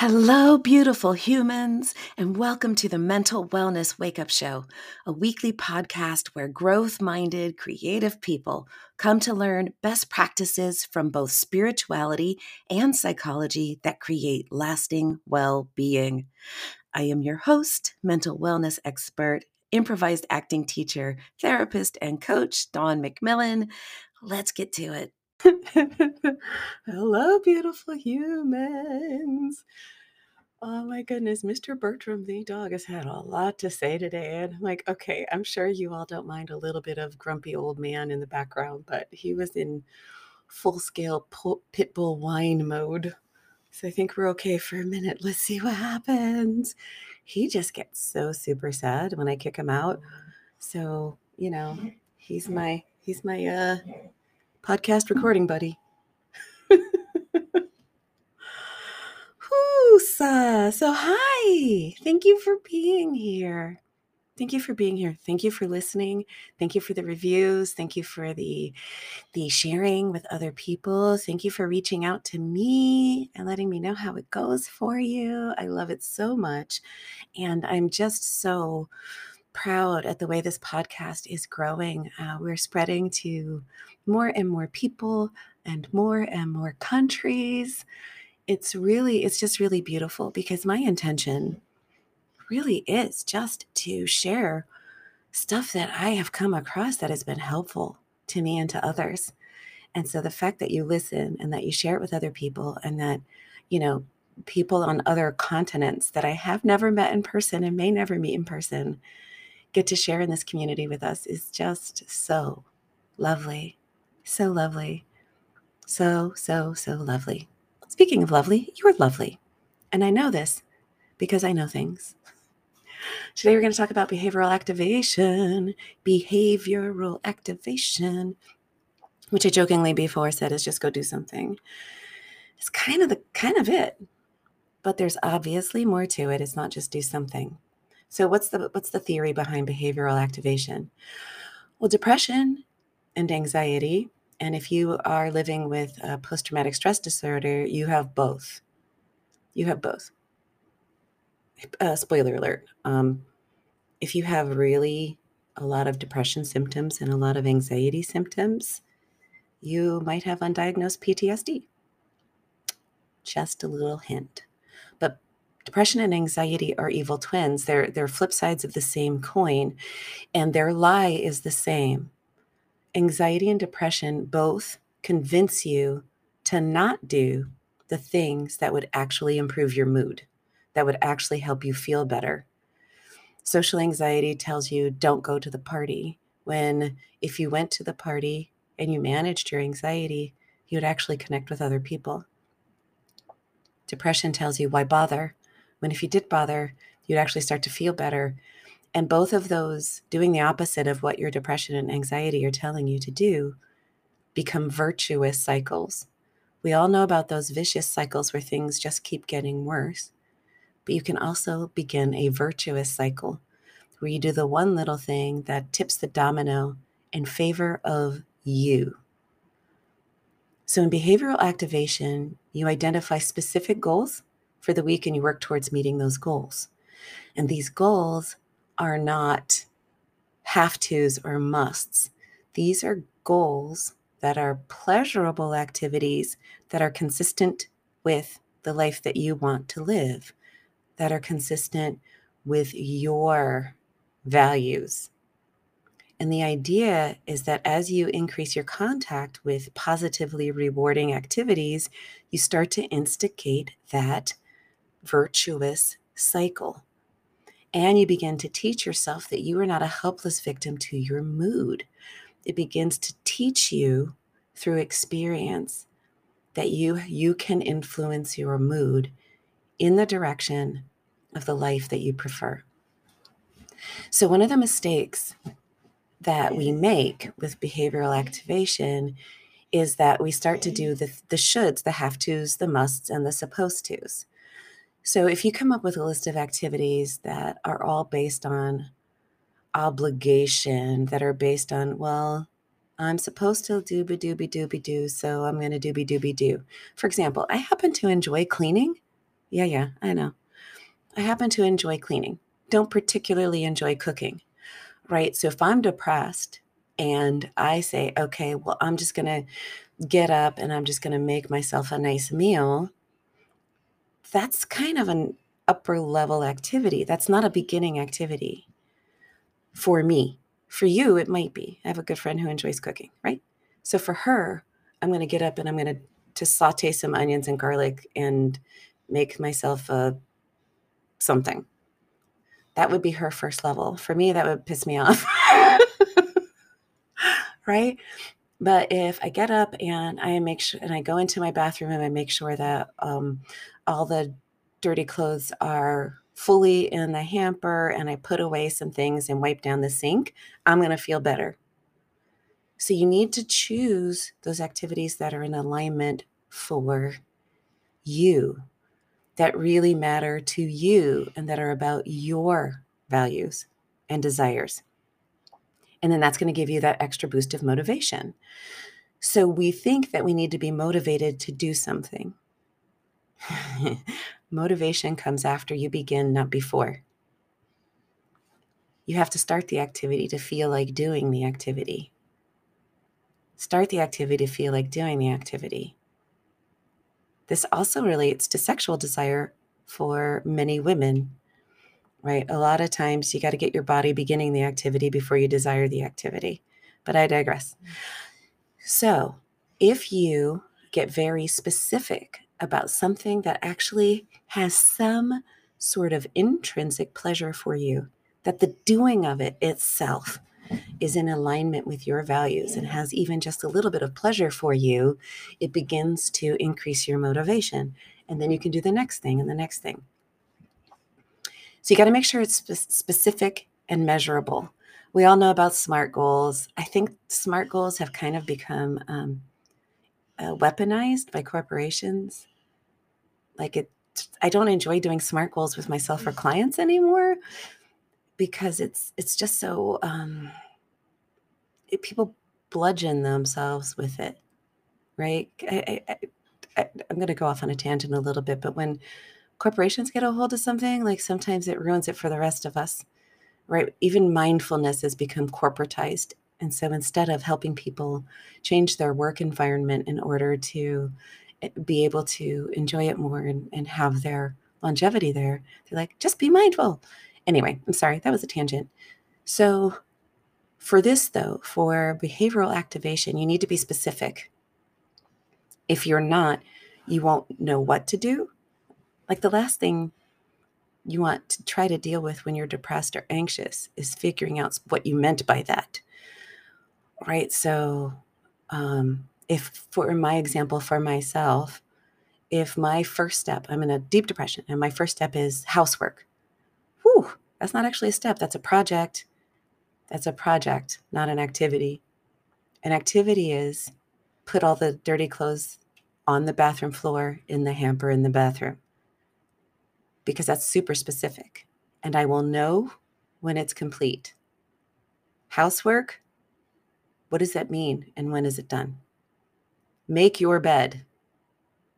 Hello, beautiful humans, and welcome to the Mental Wellness Wake Up Show, a weekly podcast where growth minded, creative people come to learn best practices from both spirituality and psychology that create lasting well being. I am your host, mental wellness expert, improvised acting teacher, therapist, and coach, Dawn McMillan. Let's get to it. Hello, beautiful humans. Oh my goodness, Mr. Bertram the dog has had a lot to say today. And I'm like, okay, I'm sure you all don't mind a little bit of grumpy old man in the background, but he was in full scale pit bull whine mode. So I think we're okay for a minute. Let's see what happens. He just gets so super sad when I kick him out. So, you know, he's my he's my uh podcast hmm. recording buddy. So, hi. Thank you for being here. Thank you for being here. Thank you for listening. Thank you for the reviews. Thank you for the the sharing with other people. Thank you for reaching out to me and letting me know how it goes for you. I love it so much. And I'm just so proud at the way this podcast is growing. Uh, we're spreading to more and more people and more and more countries. It's really, it's just really beautiful because my intention really is just to share stuff that I have come across that has been helpful to me and to others. And so the fact that you listen and that you share it with other people and that, you know, people on other continents that I have never met in person and may never meet in person get to share in this community with us is just so lovely. So lovely. So, so, so lovely. Speaking of lovely, you're lovely. And I know this because I know things. Today we're going to talk about behavioral activation, behavioral activation, which I jokingly before said is just go do something. It's kind of the kind of it. But there's obviously more to it. It's not just do something. So what's the what's the theory behind behavioral activation? Well, depression and anxiety, and if you are living with a post-traumatic stress disorder, you have both. You have both. Uh, spoiler alert. Um, if you have really a lot of depression symptoms and a lot of anxiety symptoms, you might have undiagnosed PTSD. Just a little hint. Depression and anxiety are evil twins. They're they're flip sides of the same coin, and their lie is the same. Anxiety and depression both convince you to not do the things that would actually improve your mood, that would actually help you feel better. Social anxiety tells you don't go to the party, when if you went to the party and you managed your anxiety, you would actually connect with other people. Depression tells you why bother, when if you did bother, you'd actually start to feel better. And both of those, doing the opposite of what your depression and anxiety are telling you to do, become virtuous cycles. We all know about those vicious cycles where things just keep getting worse. But you can also begin a virtuous cycle where you do the one little thing that tips the domino in favor of you. So, in behavioral activation, you identify specific goals for the week and you work towards meeting those goals. And these goals are not have tos or musts. These are goals that are pleasurable activities that are consistent with the life that you want to live, that are consistent with your values. And the idea is that as you increase your contact with positively rewarding activities, you start to instigate that virtuous cycle. And you begin to teach yourself that you are not a helpless victim to your mood. It begins to teach you through experience that you you can influence your mood in the direction of the life that you prefer. So one of the mistakes that we make with behavioral activation is that we start to do the, the shoulds, the have tos, the musts, and the supposed tos. So if you come up with a list of activities that are all based on obligation, that are based on, well, I'm supposed to dooby dooby dooby doo, so I'm going to dooby dooby doo. For example, I happen to enjoy cleaning Yeah, yeah, I know. I happen to enjoy cleaning, don't particularly enjoy cooking, right? So if I'm depressed and I say, okay, well, I'm just going to get up and I'm just going to make myself a nice meal, that's kind of an upper level activity. That's not a beginning activity for me. For you, it might be. I have a good friend who enjoys cooking, right? So for her, I'm going to get up and I'm going to to saute some onions and garlic and make myself a something. That would be her first level. For me, that would piss me off. right? But if I get up and I make sure and I go into my bathroom and I make sure that um, all the dirty clothes are fully in the hamper and I put away some things and wipe down the sink, I'm going to feel better. So you need to choose those activities that are in alignment for you, that really matter to you, and that are about your values and desires. And then that's going to give you that extra boost of motivation. So we think that we need to be motivated to do something. Motivation comes after you begin, not before. You have to start the activity to feel like doing the activity. Start the activity to feel like doing the activity. This also relates to sexual desire for many women, right? A lot of times you got to get your body beginning the activity before you desire the activity. But I digress. Mm. So, if you get very specific about something that actually has some sort of intrinsic pleasure for you, that the doing of it itself is in alignment with your values and has even just a little bit of pleasure for you, it begins to increase your motivation. And then you can do the next thing and the next thing. So you got to make sure it's spe- specific and measurable. We all know about SMART goals. I think SMART goals have kind of become um, uh, weaponized by corporations. Like it, I don't enjoy doing SMART goals with myself or clients anymore because it's it's just so um, it, people bludgeon themselves with it, right? I, I, I, I'm going to go off on a tangent a little bit, but when corporations get a hold of something, like sometimes it ruins it for the rest of us, right? Even mindfulness has become corporatized. And so instead of helping people change their work environment in order to be able to enjoy it more and, and have their longevity there, they're like, just be mindful. Anyway, I'm sorry, that was a tangent. So, for this though, for behavioral activation, you need to be specific. If you're not, you won't know what to do. Like the last thing you want to try to deal with when you're depressed or anxious is figuring out what you meant by that. Right. So, um, if for my example, for myself, if my first step, I'm in a deep depression and my first step is housework, whew, that's not actually a step, that's a project. That's a project, not an activity. An activity is put all the dirty clothes on the bathroom floor in the hamper in the bathroom because that's super specific. And I will know when it's complete. Housework, what does that mean and when is it done? Make your bed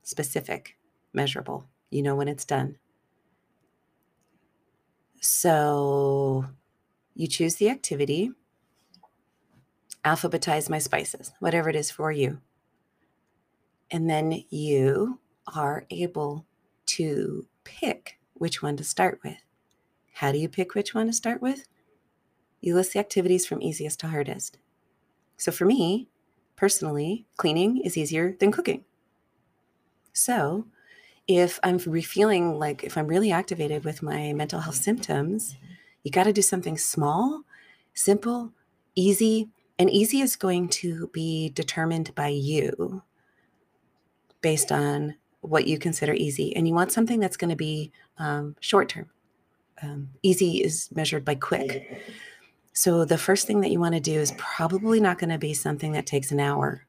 specific, measurable. You know when it's done. So you choose the activity, alphabetize my spices, whatever it is for you. And then you are able to pick which one to start with. How do you pick which one to start with? You list the activities from easiest to hardest. So for me, personally, cleaning is easier than cooking. So if I'm feeling like if I'm really activated with my mental health symptoms, you got to do something small, simple, easy, and easy is going to be determined by you based on what you consider easy. And you want something that's going to be um, short term. Um, easy is measured by quick. So the first thing that you want to do is probably not going to be something that takes an hour.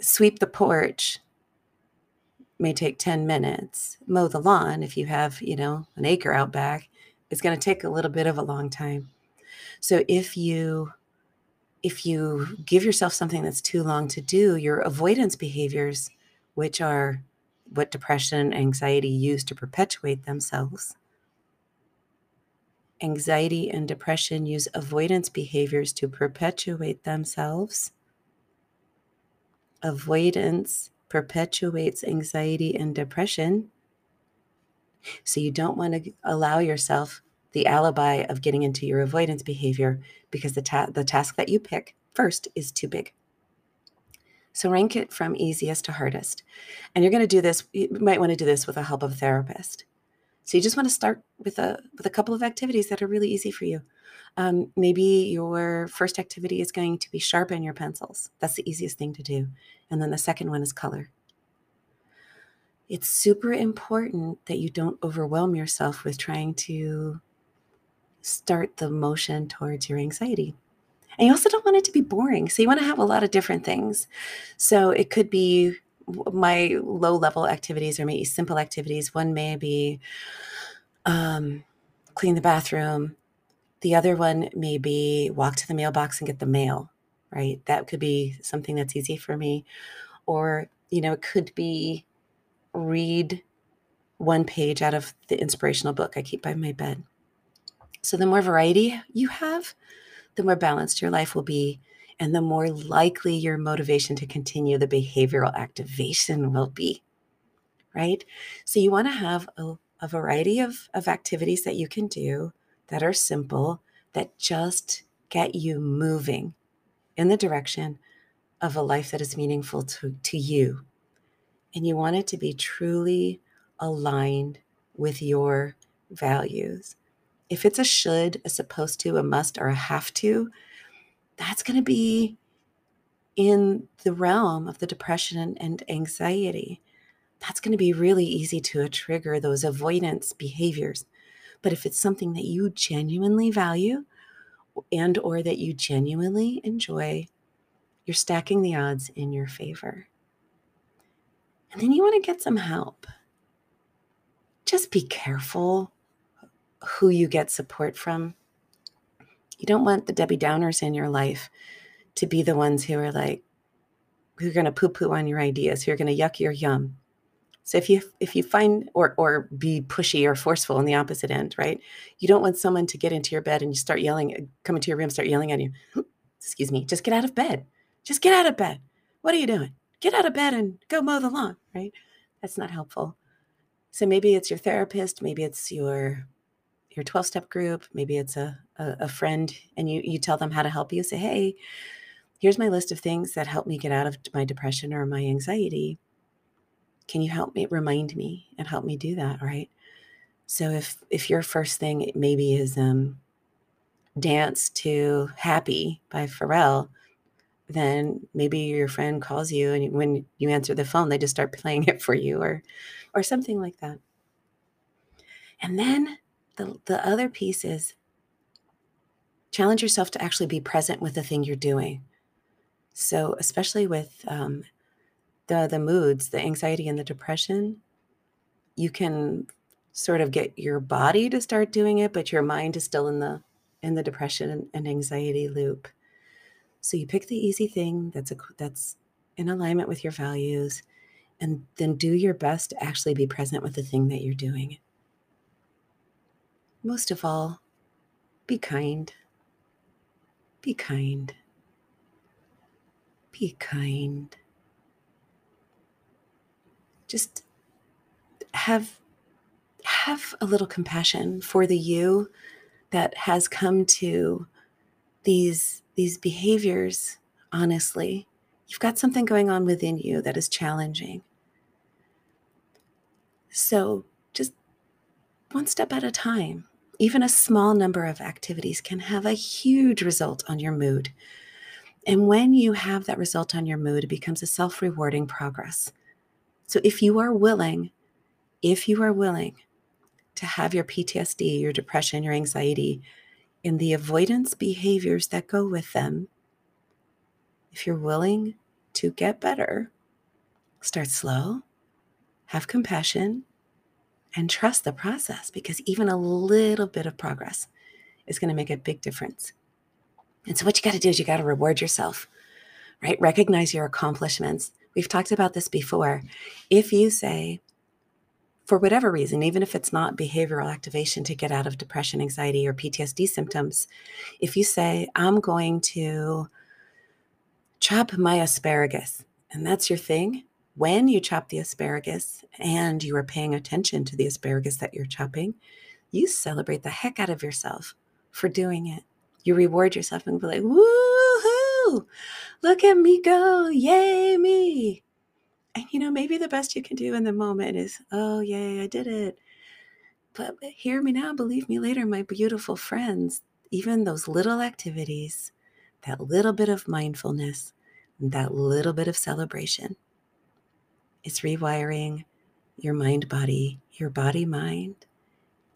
Sweep the porch may take 10 minutes. Mow the lawn, if you have, you know, an acre out back, it's going to take a little bit of a long time. So if you if you give yourself something that's too long to do, your avoidance behaviors, which are what depression and anxiety use to perpetuate themselves. Anxiety and depression use avoidance behaviors to perpetuate themselves. Avoidance perpetuates anxiety and depression. So you don't want to allow yourself the alibi of getting into your avoidance behavior because the, ta- the task that you pick first is too big. So rank it from easiest to hardest. And you're going to do this, you might want to do this with the help of a therapist. So you just want to start with a with a couple of activities that are really easy for you. Um, maybe your first activity is going to be sharpen your pencils. That's the easiest thing to do. And then the second one is color. It's super important that you don't overwhelm yourself with trying to start the motion towards your anxiety. And you also don't want it to be boring. So you want to have a lot of different things. So it could be my low level activities or maybe simple activities. One may be um, clean the bathroom. The other one may be walk to the mailbox and get the mail, right? That could be something that's easy for me. Or, you know, it could be read one page out of the inspirational book I keep by my bed. So the more variety you have, the more balanced your life will be, and the more likely your motivation to continue the behavioral activation will be. Right? So you want to have a, a variety of, of activities that you can do that are simple, that just get you moving in the direction of a life that is meaningful to, to you. And you want it to be truly aligned with your values. If it's a should, a supposed to, a must, or a have to, that's going to be in the realm of the depression and, anxiety. That's going to be really easy to trigger those avoidance behaviors. But if it's something that you genuinely value and or that you genuinely enjoy, you're stacking the odds in your favor. And then you want to get some help. Just be careful who you get support from. You don't want the Debbie Downers in your life to be the ones who are like, who are going to poo poo on your ideas, who are going to yuck your yum. So if you if you find or or be pushy or forceful on the opposite end, right? You don't want someone to get into your bed and you start yelling, uh, come into your room, start yelling at you. Excuse me, just get out of bed. Just get out of bed. What are you doing? Get out of bed and go mow the lawn, right? That's not helpful. So maybe it's your therapist, maybe it's your your 12 step group, maybe it's a, a, a friend, and you, you tell them how to help you. Say, hey, here's my list of things that help me get out of my depression or my anxiety. Can you help me remind me and help me do that? Right. So if if your first thing maybe is um dance to happy by Pharrell, then maybe your friend calls you and when you answer the phone, they just start playing it for you or or something like that. And then the, the other piece is challenge yourself to actually be present with the thing you're doing. So, especially with um, the the moods, the anxiety and the depression, you can sort of get your body to start doing it, but your mind is still in the in the depression and anxiety loop. So you pick the easy thing that's a that's in alignment with your values, and then do your best to actually be present with the thing that you're doing. Most of all, be kind. Be kind. Be kind. Just have have a little compassion for the you that has come to these these behaviors honestly you've got something going on within you that is challenging so just one step at a time even a small number of activities can have a huge result on your mood. And when you have that result on your mood, it becomes a self rewarding progress. So if you are willing, if you are willing to have your PTSD, your depression, your anxiety, and the avoidance behaviors that go with them, if you're willing to get better, start slow, have compassion, and trust the process because even a little bit of progress is going to make a big difference. And so, what you got to do is you got to reward yourself, right? Recognize your accomplishments, We've talked about this before. If you say, for whatever reason, even if it's not behavioral activation to get out of depression, anxiety, or PTSD symptoms, if you say, I'm going to chop my asparagus, and that's your thing, when you chop the asparagus and you are paying attention to the asparagus that you're chopping, you celebrate the heck out of yourself for doing it. You reward yourself and be like, woohoo, look at me go, yay, me. And you know, maybe the best you can do in the moment is, oh, yay, I did it. But hear me now, believe me later, my beautiful friends. Even those little activities, that little bit of mindfulness, that little bit of celebration, it's rewiring your mind body, your body mind,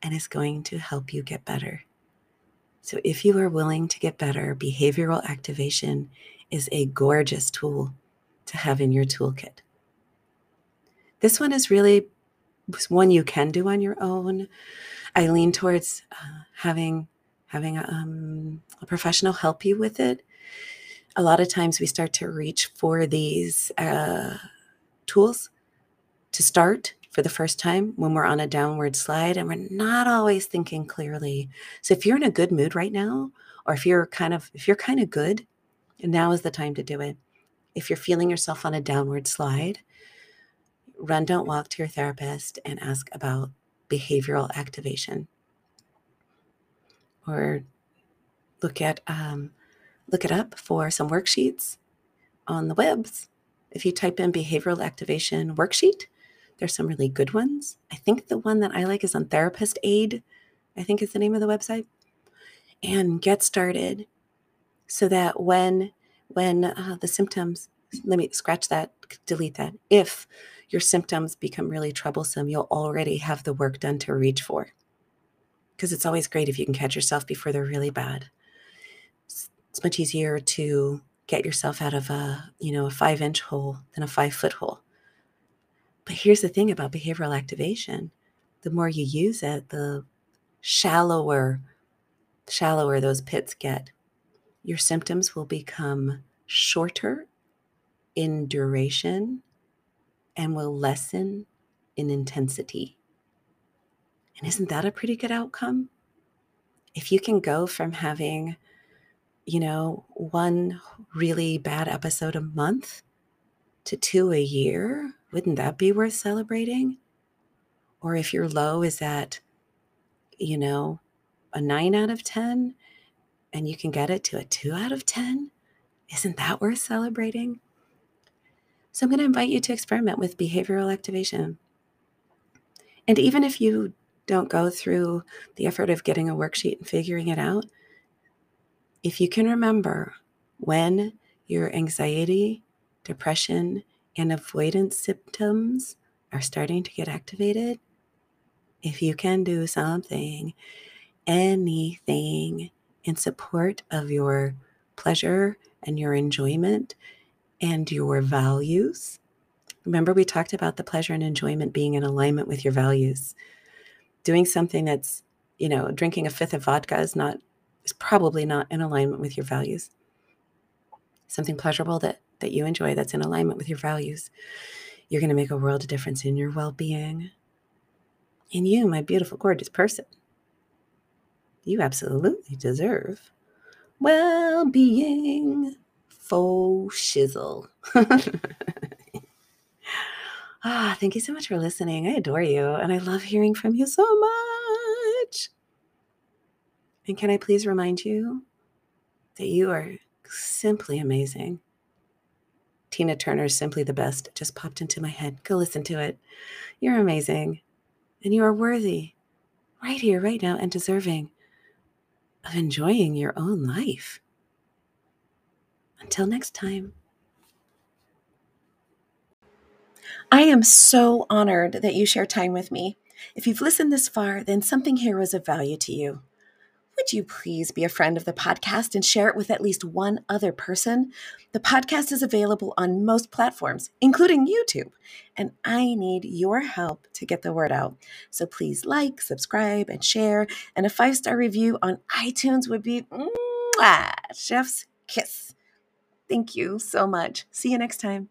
and it's going to help you get better. So, if you are willing to get better, behavioral activation is a gorgeous tool to have in your toolkit. This one is really one you can do on your own. I lean towards uh, having having a, um, a, professional help you with it. A lot of times we start to reach for these uh, tools to start for the first time when we're on a downward slide and we're not always thinking clearly. So if you're in a good mood right now, or if you're kind of if you're kind of good, now is the time to do it. If you're feeling yourself on a downward slide, run, don't walk to your therapist and ask about behavioral activation. Or look at um, look it up for some worksheets on the webs. If you type in behavioral activation worksheet, there's some really good ones. I think the one that I like is on Therapist Aid, I think is the name of the website. And get started so that when when uh, the symptoms let me scratch that delete that if your symptoms become really troublesome, you'll already have the work done to reach for. Because it's always great if you can catch yourself before they're really bad. It's, it's much easier to get yourself out of a, you know, a five inch hole than a five foot hole. But here's the thing about behavioral activation. The more you use it, the shallower, shallower those pits get. Your symptoms will become shorter in duration and will lessen in intensity. And isn't that a pretty good outcome? If you can go from having, you know, one really bad episode a month to two a year, wouldn't that be worth celebrating? Or if your low is at, you know, a nine out of 10 and you can get it to a two out of 10, isn't that worth celebrating? So I'm going to invite you to experiment with behavioral activation. And even if you don't go through the effort of getting a worksheet and figuring it out, if you can remember when your anxiety, depression, and avoidance symptoms are starting to get activated, if you can do something, anything in support of your pleasure and your enjoyment and your values. Remember, we talked about the pleasure and enjoyment being in alignment with your values. Doing something that's, you know, drinking a fifth of vodka is not, is probably not in alignment with your values. Something pleasurable that that you enjoy that's in alignment with your values. You're going to make a world of difference in your well-being. In you, my beautiful, gorgeous person. You absolutely deserve well-being faux shizzle. ah, thank you so much for listening. I adore you and I love hearing from you so much. And can I please remind you that you are simply amazing? Tina Turner is simply the best. It just popped into my head. Go listen to it. You're amazing. And you are worthy right here, right now, and deserving of enjoying your own life. Until next time. I am so honored that you share time with me. If you've listened this far, then something here was of value to you. Would you please be a friend of the podcast and share it with at least one other person? The podcast is available on most platforms, including YouTube, and I need your help to get the word out. So please like, subscribe, and share. And a five star review on iTunes would be mwah, chef's kiss. Thank you so much. See you next time.